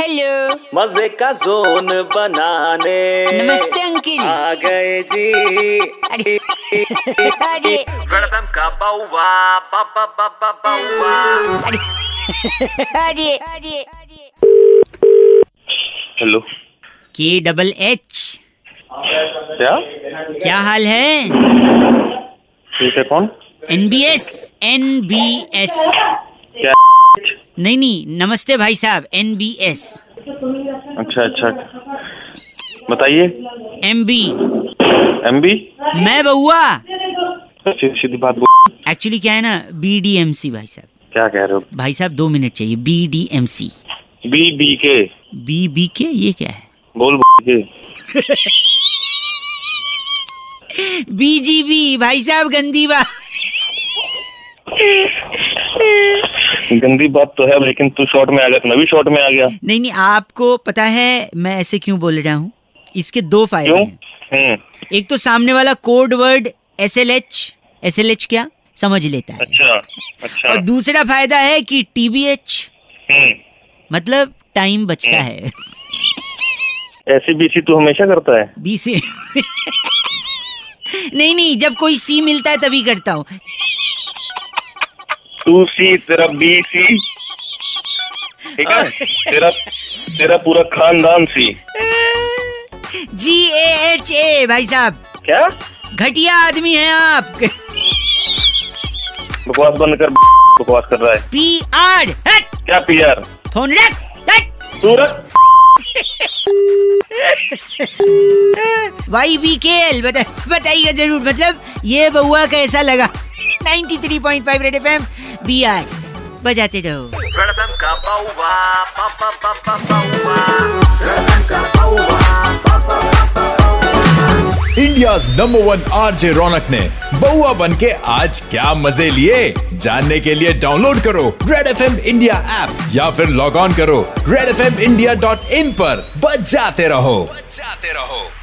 Hello मज़े का zone बनाने। नमस्ते अंकिल। आ गए जी। अरे अरे। वेलकम का बाउवा बाबा बाबा बाउवा। अरे अरे अरे। हेलो। के डबल एच? क्या? क्या हाल है? ठीक है कौन? N B S N B S क्या? नहीं नहीं नमस्ते भाई साहब एन बी एस अच्छा अच्छा। बताइए। एम बी एम बी मैं बउआ। सीधी सीधी बात एक्चुअली क्या है ना बी डी एम सी भाई साहब। क्या कह रहे हो? भाई साहब दो मिनट चाहिए। B D M C B B K B B K ये क्या है? बोल बोल के बी जी बी भाई साहब गंदी बात। गंदी बात तो है लेकिन तू शॉर्ट में आ गया मैं भी शॉर्ट में आ गया। नहीं नहीं आपको पता है मैं ऐसे क्यों बोल रहा हूँ? इसके दो फ़ायदे हैं। हम्म। एक तो सामने वाला code word S L H S L H क्या? समझ लेता है। अच्छा अच्छा। और दूसरा फ़ायदा है कि टीबीएच हम्म। मतलब टाइम बचता है। ऐसी बीसी तू हमेशा करता है? बी से नहीं नहीं जब कोई सी मिलता है तभी करता हूँ। तू सी तेरा बी सी ठीक है? तेरा तेरा पूरा खानदान सी। जी ए एच ए भाई साहब। क्या? घटिया आदमी है आप। बकवास बंद कर बकवास कर रहा है। पी आर हट। क्या पी आर फ़ोन रख हट। सूरत वाई बी के एल बता बताइएगा ज़रूर मतलब ये बउआ कैसा लगा? 93.5 रेड एफएम बी आर बजाते रहो। का India number one RJ Raunak ने बउआ बन के आज क्या मज़े लिए? जानने के लिए डाउनलोड करो red F M India app या फिर लॉग ऑन करो red F M India dot in पर। बजाते रहो। बजाते रहो।